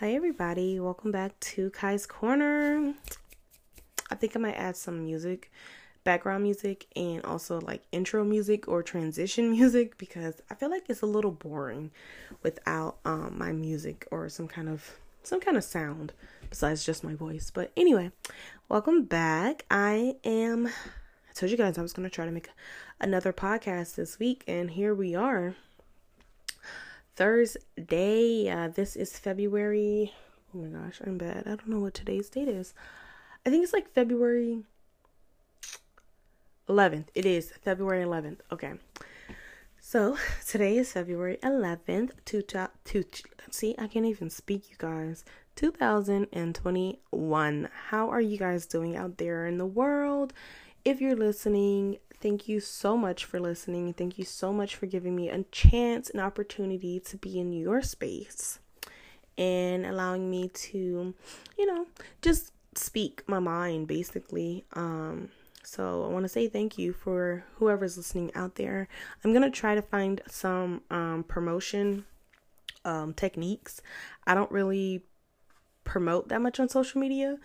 Hi, everybody. Welcome back to Kai's Corner. I think I might add some music, background music, and also like intro music or transition music because I feel like it's a little boring without um, my music or some kind of some kind of sound besides just my voice. But anyway, welcome back. I am. I told you guys I was gonna try to make another podcast this week, and here we are. Thursday. Uh, this is February. Oh my gosh, I'm bad. I don't know what today's date is. I think it's like February 11th. It is February 11th. Okay. So today is February 11th. To, to, to see, I can't even speak, you guys. 2021. How are you guys doing out there in the world? If you're listening, Thank you so much for listening. Thank you so much for giving me a chance, an opportunity to be in your space and allowing me to, you know, just speak my mind basically. Um, so I want to say thank you for whoever's listening out there. I'm going to try to find some um, promotion um, techniques. I don't really promote that much on social media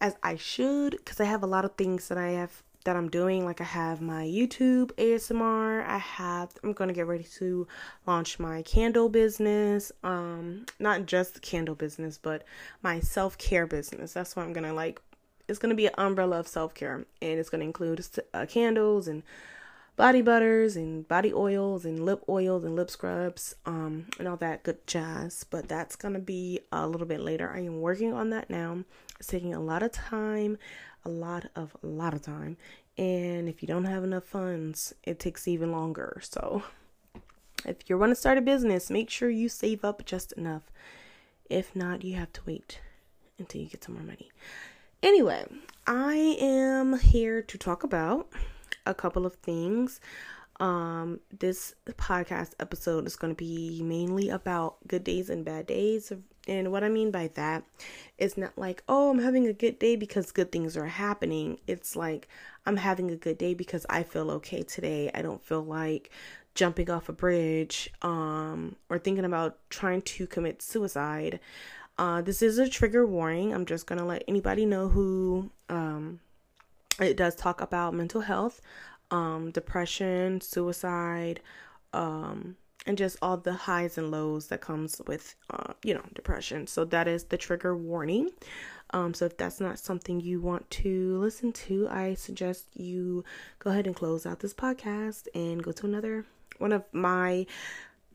as I should because I have a lot of things that I have that I'm doing. Like I have my YouTube ASMR. I have I'm gonna get ready to launch my candle business. Um, not just the candle business, but my self care business. That's what I'm gonna like. It's gonna be an umbrella of self care, and it's gonna include uh, candles and body butters and body oils and lip oils and lip scrubs um and all that good jazz but that's gonna be a little bit later i am working on that now it's taking a lot of time a lot of a lot of time. And if you don't have enough funds it takes even longer. So if you want to start a business make sure you save up just enough. If not you have to wait until you get some more money. Anyway i am here to talk about a couple of things. Um, this podcast episode is going to be mainly about good days and bad days. And what I mean by that is not like, oh, I'm having a good day because good things are happening. It's like, I'm having a good day because I feel okay today. I don't feel like jumping off a bridge um, or thinking about trying to commit suicide. Uh, this is a trigger warning. I'm just going to let anybody know who um, it does talk about mental health um, depression, suicide, um, and just all the highs and lows that comes with, uh, you know, depression. So that is the trigger warning. Um, so if that's not something you want to listen to, I suggest you go ahead and close out this podcast and go to another one of my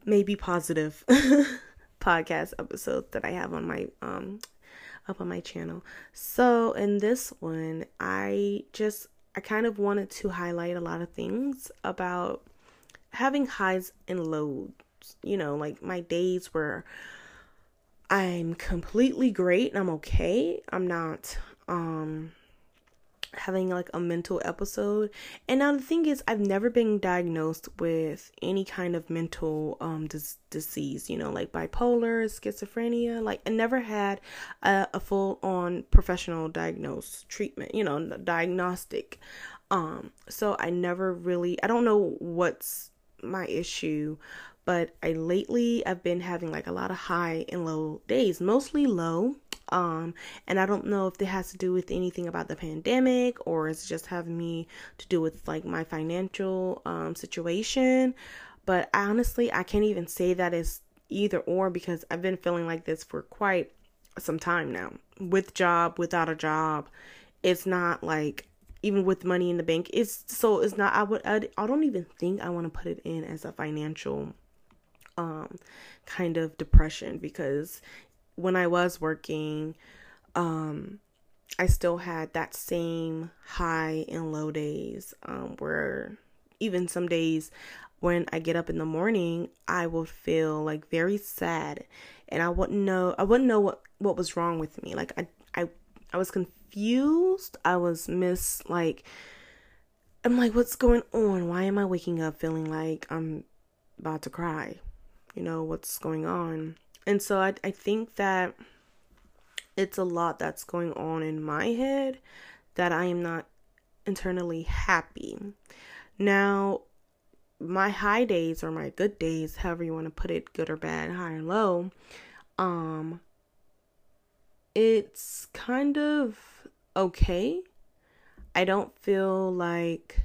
maybe positive podcast episodes that I have on my um up on my channel. So in this one, I just I kind of wanted to highlight a lot of things about having highs and lows. You know, like my days where I'm completely great and I'm okay. I'm not um having like a mental episode. And now the thing is, I've never been diagnosed with any kind of mental um dis- disease, you know, like bipolar, schizophrenia. Like I never had a, a full on professional diagnosed treatment, you know, diagnostic. Um, so I never really, I don't know what's my issue, but I lately I've been having like a lot of high and low days, mostly low um, and I don't know if it has to do with anything about the pandemic or it's just having me to do with like my financial um, situation. But honestly, I can't even say that is either or because I've been feeling like this for quite some time now. With job, without a job, it's not like even with money in the bank. It's so it's not. I would. I, I don't even think I want to put it in as a financial um kind of depression because when I was working, um, I still had that same high and low days um, where even some days when I get up in the morning, I will feel like very sad and I wouldn't know I wouldn't know what what was wrong with me. Like I I I was confused. I was miss like I'm like what's going on? Why am I waking up feeling like I'm about to cry? You know, what's going on? And so I, I think that it's a lot that's going on in my head that I am not internally happy. Now, my high days or my good days, however you want to put it, good or bad, high or low, um, it's kind of okay. I don't feel like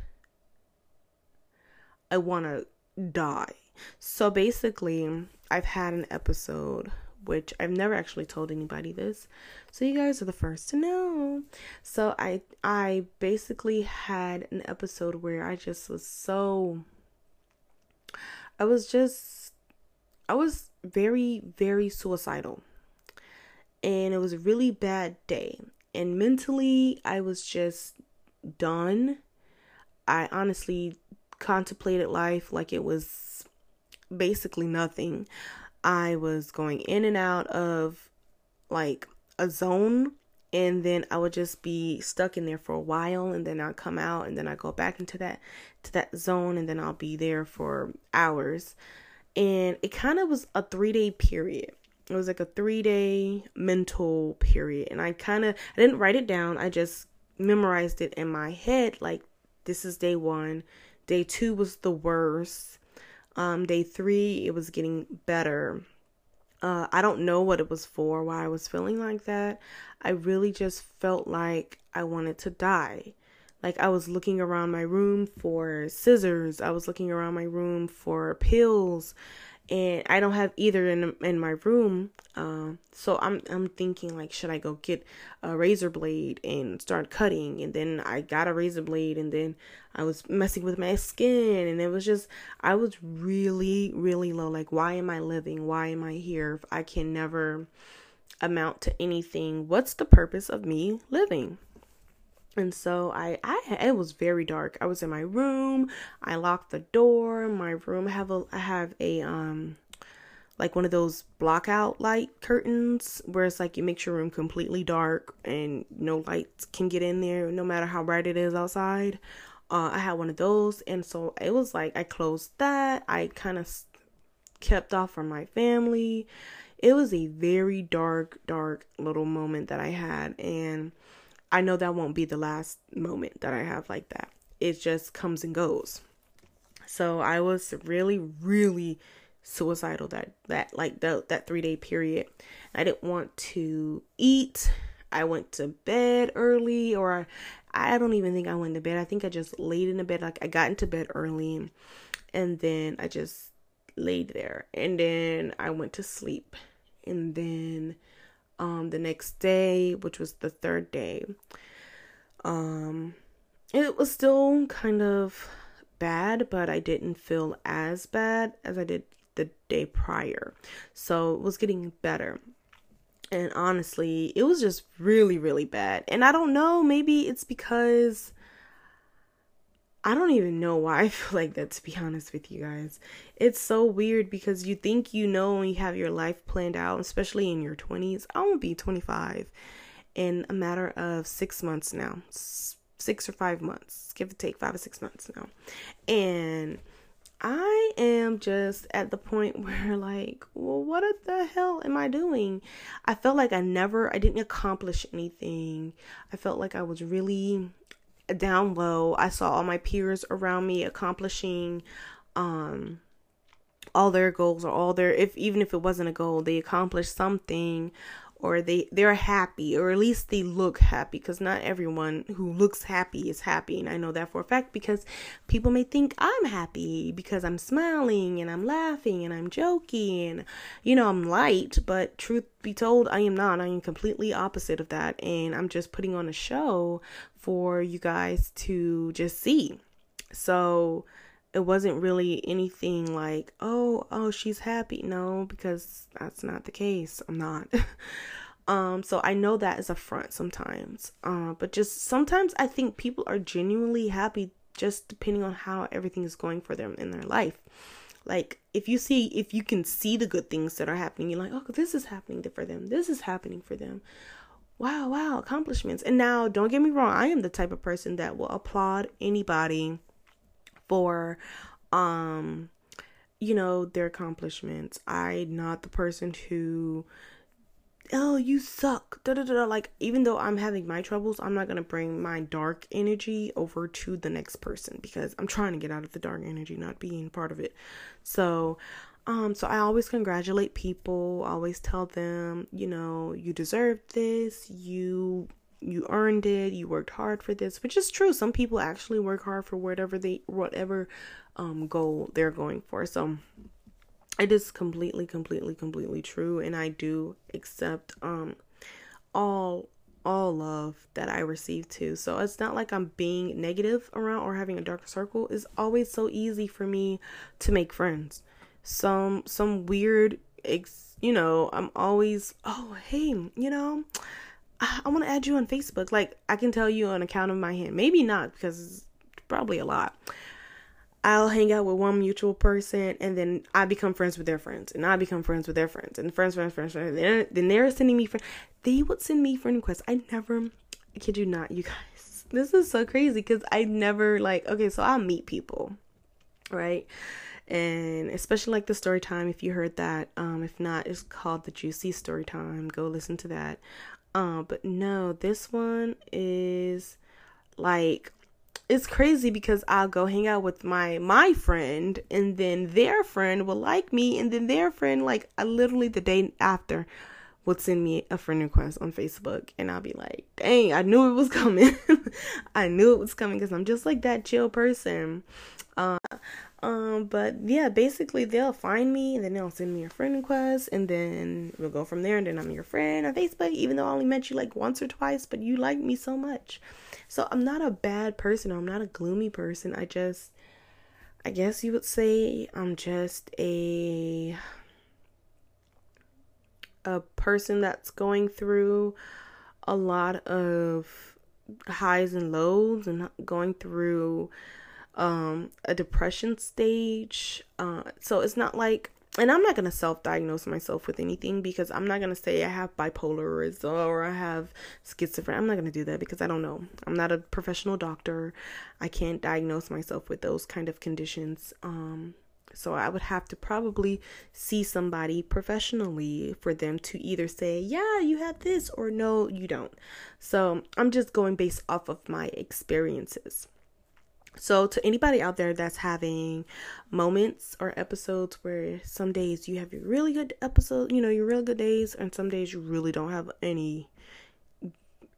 I want to die. So basically, I've had an episode which I've never actually told anybody this. So you guys are the first to know. So I I basically had an episode where I just was so I was just I was very very suicidal. And it was a really bad day. And mentally I was just done. I honestly contemplated life like it was basically nothing. I was going in and out of like a zone and then I would just be stuck in there for a while and then I'll come out and then I go back into that to that zone and then I'll be there for hours. And it kind of was a 3-day period. It was like a 3-day mental period and I kind of I didn't write it down. I just memorized it in my head like this is day 1. Day 2 was the worst um, day three, it was getting better. Uh, I don't know what it was for, why I was feeling like that. I really just felt like I wanted to die. Like I was looking around my room for scissors. I was looking around my room for pills and I don't have either in in my room. Uh, so I'm I'm thinking like, should I go get a razor blade and start cutting? And then I got a razor blade, and then I was messing with my skin, and it was just I was really really low. Like, why am I living? Why am I here? If I can never amount to anything, what's the purpose of me living? And so I, I, it was very dark. I was in my room. I locked the door. My room I have a, I have a, um, like one of those blockout light curtains where it's like you make your room completely dark and no lights can get in there no matter how bright it is outside. Uh, I had one of those, and so it was like I closed that. I kind of kept off from my family. It was a very dark, dark little moment that I had, and I know that won't be the last moment that I have like that. It just comes and goes. So I was really, really suicidal that that like that that three day period. I didn't want to eat. I went to bed early, or I, I don't even think I went to bed. I think I just laid in the bed. Like I got into bed early, and then I just laid there, and then I went to sleep, and then um, the next day, which was the third day. Um, it was still kind of bad, but I didn't feel as bad as I did the day prior. So it was getting better. And honestly, it was just really, really bad. And I don't know, maybe it's because I don't even know why I feel like that, to be honest with you guys. It's so weird because you think you know and you have your life planned out, especially in your 20s. I won't be 25 in a matter of six months now. Six or five months, give or take five or six months now. And I am just at the point where, like, well, what the hell am I doing? I felt like I never, I didn't accomplish anything. I felt like I was really down low. I saw all my peers around me accomplishing um all their goals or all their if even if it wasn't a goal, they accomplished something or they they're happy or at least they look happy because not everyone who looks happy is happy and i know that for a fact because people may think i'm happy because i'm smiling and i'm laughing and i'm joking you know i'm light but truth be told i am not. I am completely opposite of that and i'm just putting on a show for you guys to just see. So it wasn't really anything like, oh, oh, she's happy. No, because that's not the case. I'm not. um, so I know that is a front sometimes. Uh, but just sometimes I think people are genuinely happy just depending on how everything is going for them in their life. Like if you see if you can see the good things that are happening, you're like, oh, this is happening for them. This is happening for them. Wow, wow, accomplishments. And now don't get me wrong, I am the type of person that will applaud anybody for um you know their accomplishments. I'm not the person who oh you suck da, da, da, like even though i'm having my troubles i'm not to bring my dark energy over to the next person because i'm trying to get out of the dark energy not being part of it. So Um, so I always congratulate people, always tell them, you know, you deserve this, you you earned it, you worked hard for this, which is true. Some people actually work hard for whatever they whatever um goal they're going for. So it is completely, completely, completely true, and I do accept um all all love that I receive too. So it's not like I'm being negative around or having a dark circle. It's always so easy for me to make friends. Some some weird ex, you know, I'm always, "Oh, hey, you know, I, want to add you on Facebook." Like I can tell you on account of my hand. Maybe not because it's probably a lot. I'll hang out with one mutual person and then I become friends with their friends and I become friends with their friends and friends, friends, friends, friends. Then, then they're sending me friends. They would send me friend requests. I never, I kid you not, you guys. This is so crazy because I never like, okay, so I'll meet people, right? And especially like the story time, if you heard that. Um, if not, it's called the Juicy Story Time. Go listen to that. Um, but no, this one is like it's crazy because I'll go hang out with my my friend and then their friend will like me and then their friend like I literally the day after would send me a friend request on Facebook and I'll be like, "Dang, I knew it was coming. I knew it was coming cuz I'm just like that chill person." Uh um but yeah, basically they'll find me and then they'll send me a friend request and then we'll go from there and then I'm your friend on Facebook even though I only met you like once or twice, but you like me so much. So I'm not a bad person. I'm not a gloomy person. I just, I guess you would say I'm just a a person that's going through a lot of highs and lows and going through um a depression stage uh so it's not like and I'm not going to self diagnose myself with anything because I'm not going to say I have bipolar or I have schizophrenia. I'm not going to do that because I don't know. I'm not a professional doctor. I can't diagnose myself with those kind of conditions. Um, so I would have to probably see somebody professionally for them to either say, yeah, you have this, or no, you don't. So I'm just going based off of my experiences. So, to anybody out there that's having moments or episodes where some days you have your really good episode, you know, your real good days, and some days you really don't have any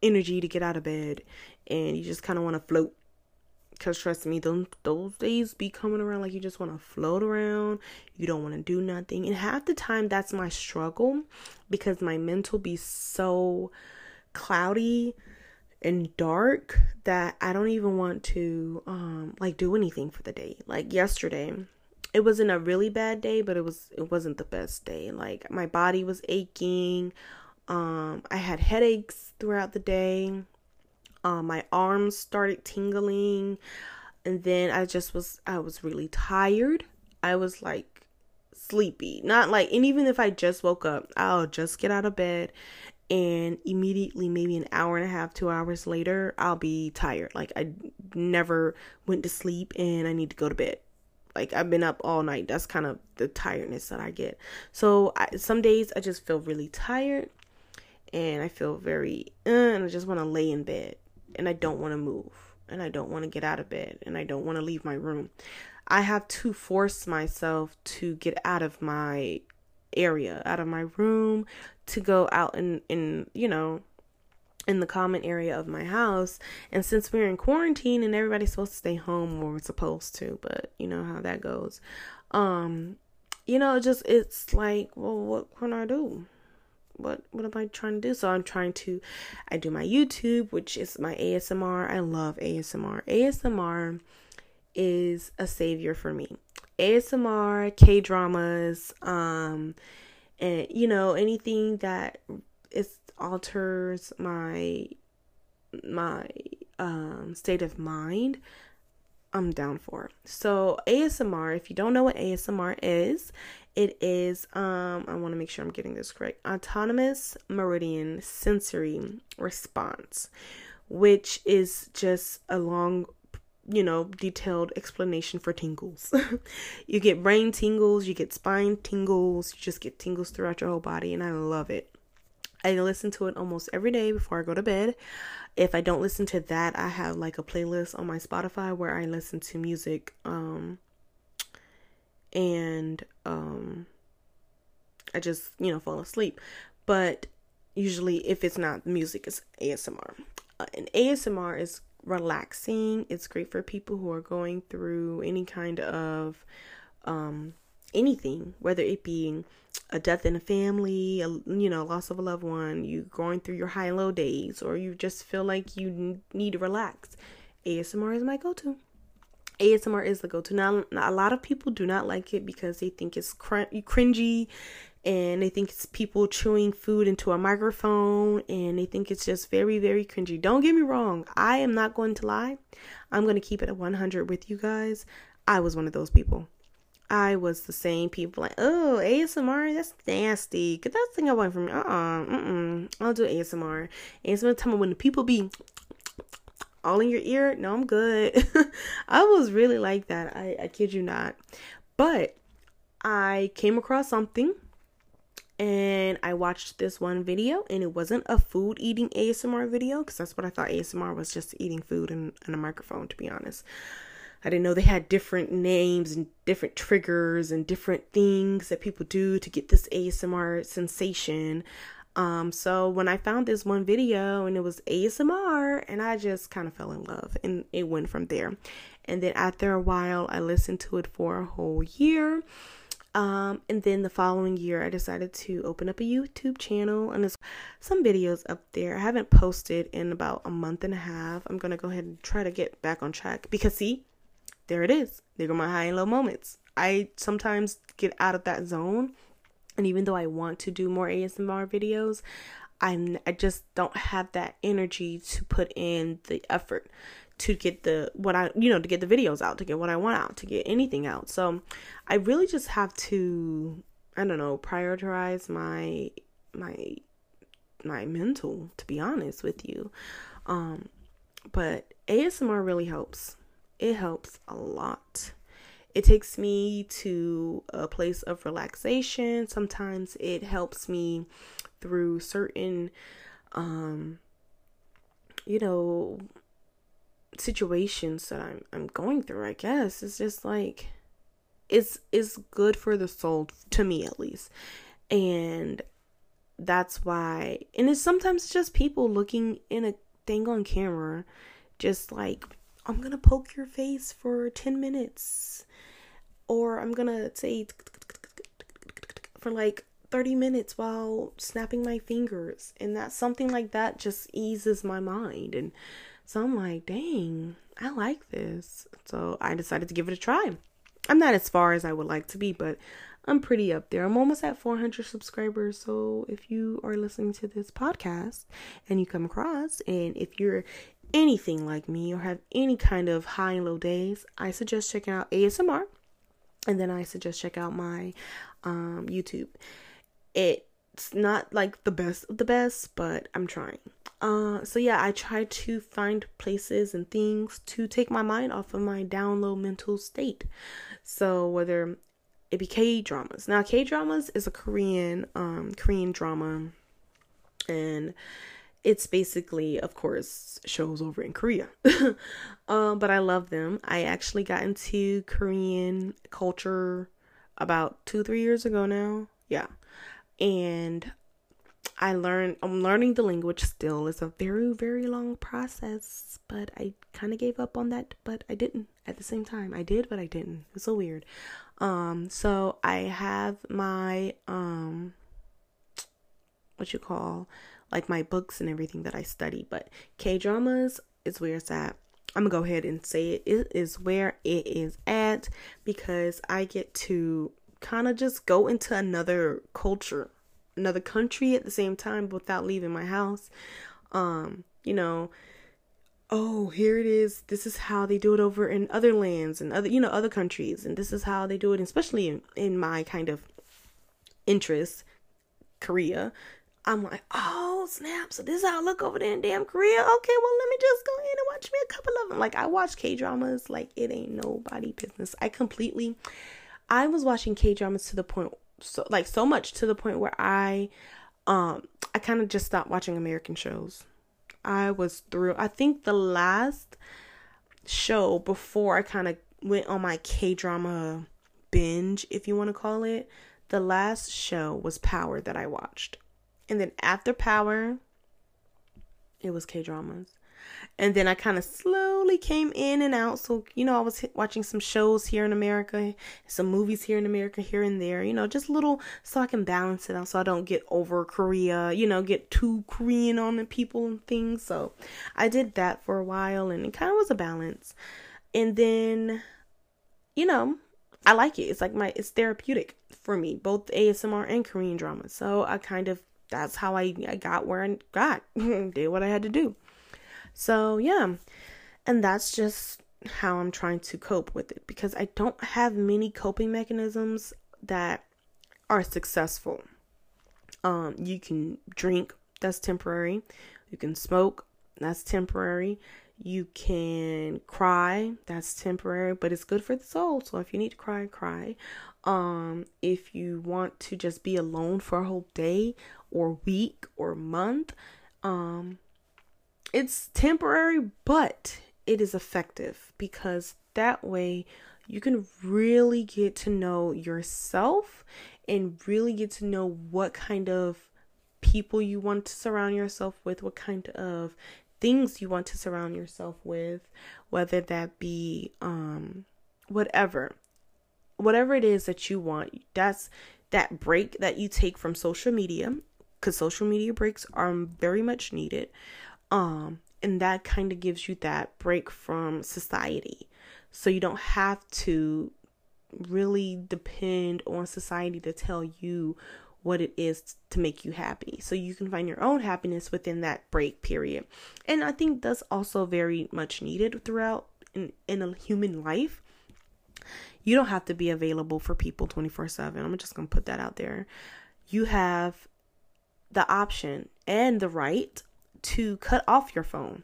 energy to get out of bed and you just kind of want to float. Because trust me, those, those days be coming around like you just want to float around. You don't want to do nothing. And half the time, that's my struggle because my mental be so cloudy and dark that I don't even want to um like do anything for the day. Like yesterday, it wasn't a really bad day, but it was it wasn't the best day. Like my body was aching. Um I had headaches throughout the day. Um my arms started tingling and then I just was I was really tired. I was like sleepy. Not like and even if I just woke up, I'll just get out of bed and immediately maybe an hour and a half two hours later i'll be tired. Like i never went to sleep and i need to go to bed. Like i've been up all night. That's kind of the tiredness that i get. So I, some days i just feel really tired and i feel very uh, and i just want to lay in bed and i don't want to move and i don't want to get out of bed and i don't want to leave my room. I have to force myself to get out of my area, out of my room, to go out and in you know in the common area of my house. And since we're in quarantine and everybody's supposed to stay home or we're supposed to, but you know how that goes. Um, you know, just it's like, well, what can I do? What what am I trying to do? So I'm trying to I do my YouTube, which is my ASMR. I love ASMR. ASMR is a savior for me. ASMR, K dramas, um, and you know anything that is alters my my um state of mind. I'm down for. So ASMR, if you don't know what ASMR is, it is um I want to make sure I'm getting this correct. Autonomous meridian sensory response, which is just a long you know, detailed explanation for tingles. you get brain tingles, you get spine tingles, you just get tingles throughout your whole body, and I love it. I listen to it almost every day before I go to bed. If I don't listen to that, I have like a playlist on my Spotify where I listen to music um and um I just, you know, fall asleep. But usually if it's not music, it's ASMR. Uh, and ASMR is relaxing. It's great for people who are going through any kind of um anything, whether it be a death in a family, a, you know, loss of a loved one, you going through your high and low days, or you just feel like you need to relax. ASMR is my go-to. ASMR is the go-to. Now, a lot of people do not like it because they think it's cr- cringy, and they think it's people chewing food into a microphone, and they think it's just very, very cringy. Don't get me wrong. I am not going to lie. I'm going to keep it at 100 with you guys. I was one of those people. I was the same people like, oh, ASMR, that's nasty. Get that thing away from me. Uh-uh, mm-mm. I'll do ASMR. ASMR, tell me when the people be all in your ear. No, I'm good. I was really like that. I, I kid you not. But I came across something and I watched this one video and it wasn't a food eating ASMR video because that's what I thought ASMR was just eating food and, in a microphone to be honest. I didn't know they had different names and different triggers and different things that people do to get this ASMR sensation. Um, so when I found this one video and it was ASMR, and I just kind of fell in love, and it went from there. And then after a while, I listened to it for a whole year. Um, and then the following year, I decided to open up a YouTube channel, and there's some videos up there. I haven't posted in about a month and a half. I'm gonna go ahead and try to get back on track because see, there it is. There go my high and low moments. I sometimes get out of that zone, and even though I want to do more ASMR videos, I'm I just don't have that energy to put in the effort to get the what I you know to get the videos out, to get what I want out, to get anything out. So I really just have to I don't know prioritize my my my mental to be honest with you. Um but ASMR really helps it helps a lot. It takes me to a place of relaxation. Sometimes it helps me through certain, um, you know, situations that I'm I'm going through. I guess it's just like it's it's good for the soul to me at least, and that's why. And it's sometimes just people looking in a thing on camera, just like I'm gonna poke your face for 10 minutes. Or I'm gonna say for like 30 minutes while snapping my fingers. And that something like that just eases my mind. And so I'm like, dang, I like this. So I decided to give it a try. I'm not as far as I would like to be, but I'm pretty up there. I'm almost at 400 subscribers. So if you are listening to this podcast and you come across, and if you're anything like me or have any kind of high and low days, I suggest checking out ASMR. And then I suggest check out my um, YouTube. It's not like the best of the best, but I'm trying. Uh, so yeah, I try to find places and things to take my mind off of my down low mental state. So whether it be K dramas. Now K dramas is a Korean um Korean drama and it's basically, of course, shows over in Korea. um, but I love them. I actually got into Korean culture about two, three years ago now. Yeah. And I learned, I'm learning the language still. It's a very, very long process, but I kind of gave up on that, but I didn't at the same time. I did, but I didn't. It's so weird. Um, so I have my, um, what you call, like my books and everything that I study. But K dramas is where it's at. I'm gonna go ahead and say it. It is where it is at because I get to kind of just go into another culture, another country at the same time without leaving my house. Um, you know, oh, here it is. This is how they do it over in other lands and other, you know, other countries, and this is how they do it, especially in, in my kind of interest, Korea. I'm like, oh snap! So this is how I look over there in damn Korea. Okay, well let me just go in and watch me a couple of them. Like I watch K dramas like it ain't nobody business. I completely, I was watching K dramas to the point, so like so much to the point where I, um, I kind of just stopped watching American shows. I was through. I think the last show before I kind of went on my K drama binge, if you want to call it, the last show was Power that I watched. And then after Power, it was K dramas. And then I kind of slowly came in and out. So, you know, I was watching some shows here in America, some movies here in America, here and there, you know, just little so I can balance it out so I don't get over Korea, you know, get too Korean on the people and things. So I did that for a while and it kind of was a balance. And then, you know, I like it. It's like my, it's therapeutic for me, both ASMR and Korean drama. So I kind of, that's how I, I got where I got, did what I had to do. So, yeah. And that's just how I'm trying to cope with it because I don't have many coping mechanisms that are successful. Um, you can drink, that's temporary. You can smoke, that's temporary. You can cry, that's temporary, but it's good for the soul. So if you need to cry, cry. Um, if you want to just be alone for a whole day or week or month, um, it's temporary, but it is effective because that way you can really get to know yourself and really get to know what kind of people you want to surround yourself with, what kind of things you want to surround yourself with, whether that be um whatever. Whatever it is that you want, that's that break that you take from social media cuz social media breaks are very much needed. Um, and that kind of gives you that break from society. So you don't have to really depend on society to tell you what it is to make you happy. So you can find your own happiness within that break period. And I think that's also very much needed throughout in, in a human life. You don't have to be available for people 24 7. I'm just going to put that out there. You have the option and the right to cut off your phone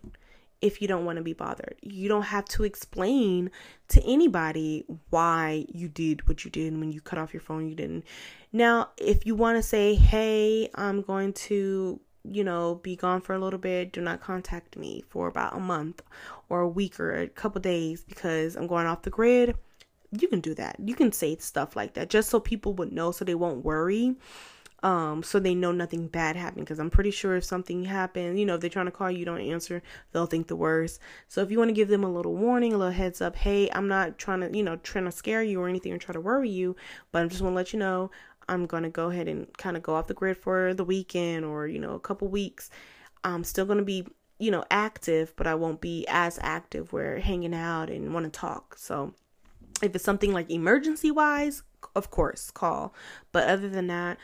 if you don't want to be bothered. You don't have to explain to anybody why you did what you did when you cut off your phone. You didn't. Now, if you want to say, hey, I'm going to, you know, be gone for a little bit, do not contact me for about a month or a week or a couple days because I'm going off the grid. You can do that. You can say stuff like that just so people would know so they won't worry um so they know nothing bad happened because i'm pretty sure if something happens you know if they're trying to call you, don't answer they'll think the worst. So if you want to give them a little warning a little heads up hey i'm not trying to you know trying to scare you or anything or try to worry you but i'm just want to let you know i'm to go ahead and kind of go off the grid for the weekend or you know a couple weeks. I'm still to be you know active but i won't be as active where hanging out and want to talk. So if it's something like emergency wise of course call. But other than that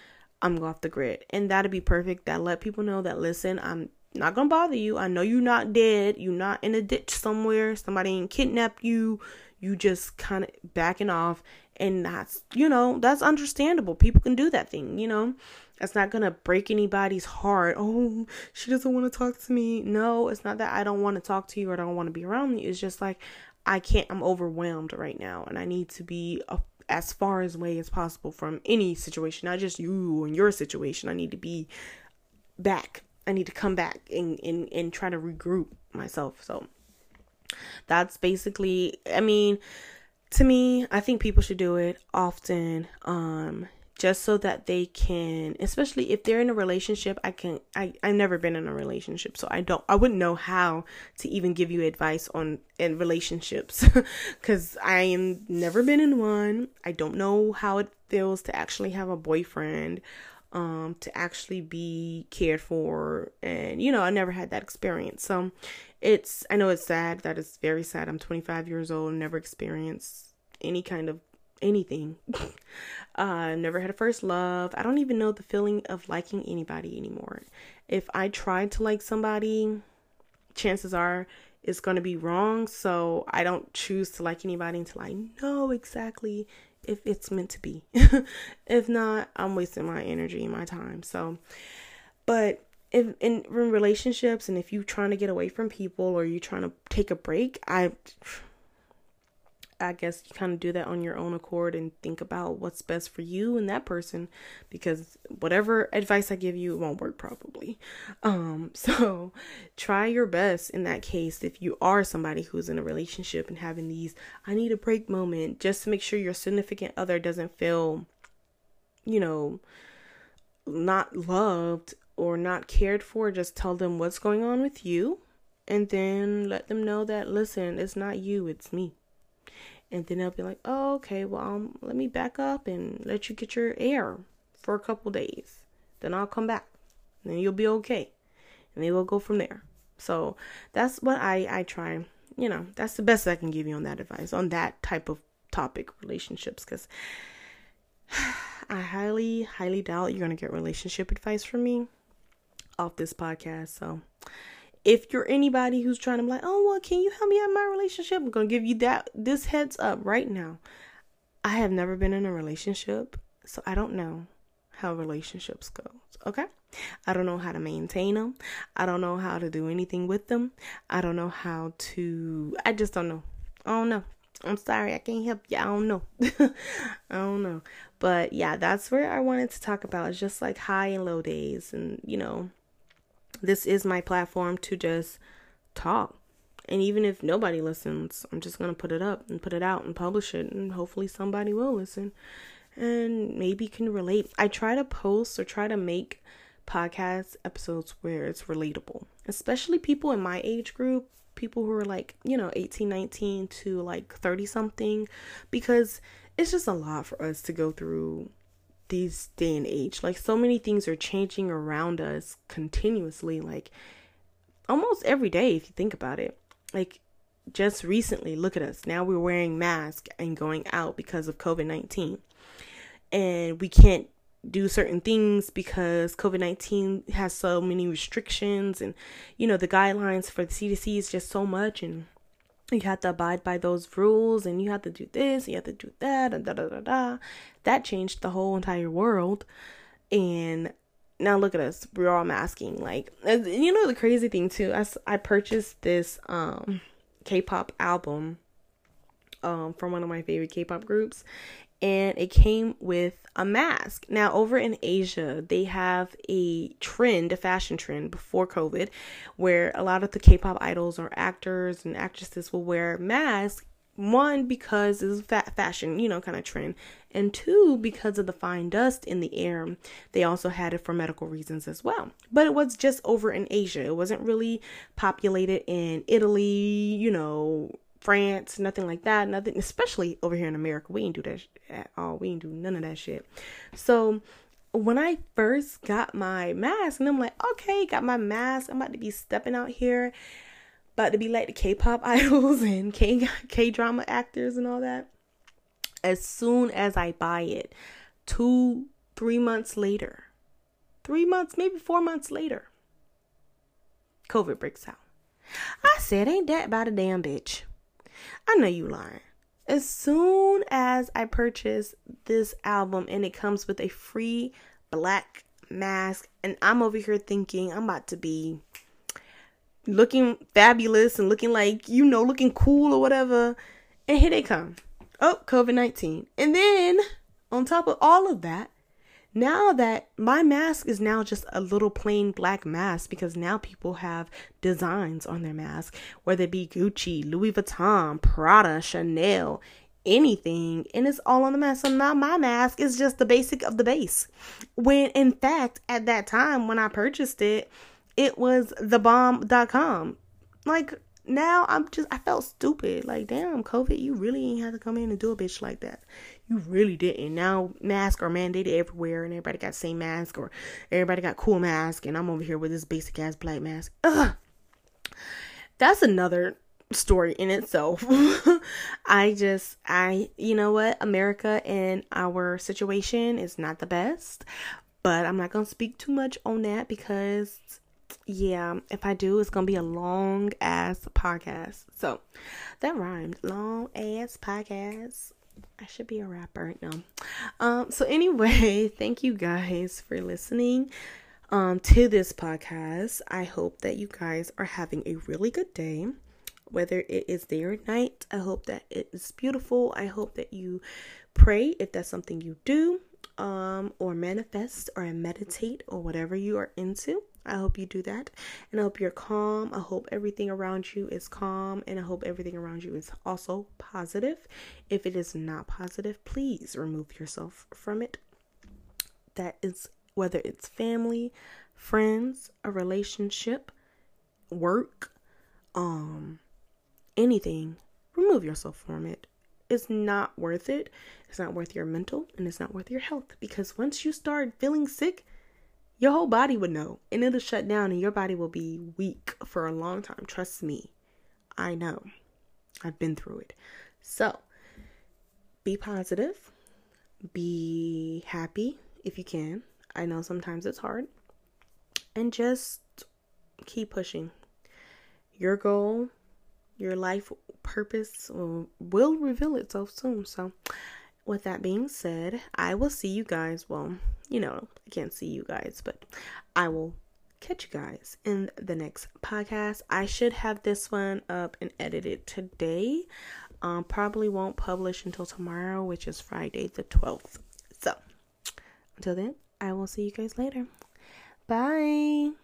I'm off the grid. And that'd be perfect. That let people know that listen, I'm not gonna bother you. I know you're not dead. You're not in a ditch somewhere. Somebody ain't kidnapped you. You just kind of backing off. And that's, you know, that's understandable. People can do that thing, you know. that's not gonna break anybody's heart. Oh, she doesn't want to talk to me. No, it's not that I don't want to talk to you or I don't want to be around you. It's just like I can't, I'm overwhelmed right now and I need to be a as far as away as possible from any situation, not just you and your situation. I need to be back. I need to come back and, and, and try to regroup myself. So that's basically, I mean, to me, I think people should do it often. Um, just so that they can especially if they're in a relationship i can i i've never been in a relationship so i don't i wouldn't know how to even give you advice on in relationships because i am never been in one. I don't know how it feels to actually have a boyfriend um to actually be cared for and you know i never had that experience. So it's i know it's sad that it's very sad. I'm 25 years old never experienced any kind of anything. uh, never had a first love. I don't even know the feeling of liking anybody anymore. If I tried to like somebody, chances are it's going to be wrong. So I don't choose to like anybody until I know exactly if it's meant to be. if not, I'm wasting my energy and my time. So, but if in, in relationships and if you're trying to get away from people or you're trying to take a break, I I guess you kind of do that on your own accord and think about what's best for you and that person because whatever advice I give you it won't work probably. Um so try your best in that case if you are somebody who's in a relationship and having these I need a break moment just to make sure your significant other doesn't feel you know not loved or not cared for just tell them what's going on with you and then let them know that listen it's not you it's me and then they'll be like, "Oh, okay. Well, um, let me back up and let you get your air for a couple days. Then I'll come back. Then you'll be okay." And they will go from there. So that's what I I try. You know, that's the best I can give you on that advice on that type of topic relationships because I highly highly doubt you're gonna get relationship advice from me off this podcast. So if you're anybody who's trying to be like, oh well, can you help me out in my relationship? I'm gonna give you that this heads up right now. I have never been in a relationship, so I don't know how relationships go. Okay? I don't know how to maintain them. I don't know how to do anything with them. I don't know how to I just don't know. I don't know. I'm sorry, I can't help you. I don't know. I don't know. But yeah, that's where I wanted to talk about. It's just like high and low days and you know, this is my platform to just talk. And even if nobody listens, I'm just going to put it up and put it out and publish it. And hopefully somebody will listen and maybe can relate. I try to post or try to make podcast episodes where it's relatable, especially people in my age group, people who are like, you know, 18, 19 to like 30 something, because it's just a lot for us to go through these day and age. Like so many things are changing around us continuously, like almost every day if you think about it. Like just recently, look at us. Now we're wearing masks and going out because of COVID-19. And we can't do certain things because COVID 19 has so many restrictions and, you know, the guidelines for the CDC is just so much. And you have to abide by those rules and you have to do this, you have to do that, and da da da da. That changed the whole entire world. And now look at us, we're all masking. Like, you know, the crazy thing too, I, I purchased this um K pop album um from one of my favorite K pop groups, and it came with a mask. Now, over in Asia, they have a trend, a fashion trend before COVID, where a lot of the K pop idols or actors and actresses will wear masks. One, because it's a fashion, you know, kind of trend. And two, because of the fine dust in the air. They also had it for medical reasons as well. But it was just over in Asia. It wasn't really populated in Italy, you know, France, nothing like that. Nothing, especially over here in America. We ain't do that at all. We ain't do none of that shit. So when I first got my mask, and I'm like, okay, got my mask. I'm about to be stepping out here, about to be like the K-pop idols and K K drama actors and all that. As soon as I buy it, two, three months later, three months, maybe four months later, COVID breaks out. I said, ain't that about a damn bitch? I know you lying. As soon as I purchase this album and it comes with a free black mask, and I'm over here thinking I'm about to be looking fabulous and looking like, you know, looking cool or whatever. And here they come. Oh, COVID 19. And then on top of all of that, now that my mask is now just a little plain black mask because now people have designs on their mask, whether it be Gucci, Louis Vuitton, Prada, Chanel, anything, and it's all on the mask. So now my mask is just the basic of the base. When in fact, at that time when I purchased it, it was thebomb.com. Like now I'm just I felt stupid. Like, damn, COVID, you really ain't had to come in and do a bitch like that. You really didn't. Now masks are mandated everywhere and everybody got same mask or everybody got cool mask and I'm over here with this basic ass black mask. Ugh. That's another story in itself. I just I you know what, America and our situation is not the best. But I'm not gonna speak too much on that because yeah, if I do, it's gonna be a long ass podcast. So that rhymed. Long ass podcast. I should be a rapper. No. Um, so anyway, thank you guys for listening um to this podcast. I hope that you guys are having a really good day. whether it is day or night. I hope that it is beautiful. I hope that you pray if that's something you do, um, or manifest or meditate or whatever you are into. I hope you do that. And I hope you're calm. I hope everything around you is calm. And I hope everything around you is also positive. If it is not positive, please remove yourself from it. That is whether it's family, friends, a relationship, work, um, anything, remove yourself from it. It's not worth it. It's not worth your mental and it's not worth your health because once you start feeling sick, your whole body would know and it'll shut down and your body will be weak for a long time. Trust me. I know. I've been through it. So, be positive. Be happy if you can. I know sometimes it's hard. And just keep pushing. Your goal, your life purpose will, will reveal itself soon. So, with that being said, I will see you guys. Well, you know, I can't see you guys, but I will catch you guys in the next podcast. I should have this one up and edited today. Um, probably won't publish until tomorrow, which is Friday the 12th. So, until then, I will see you guys later. Bye.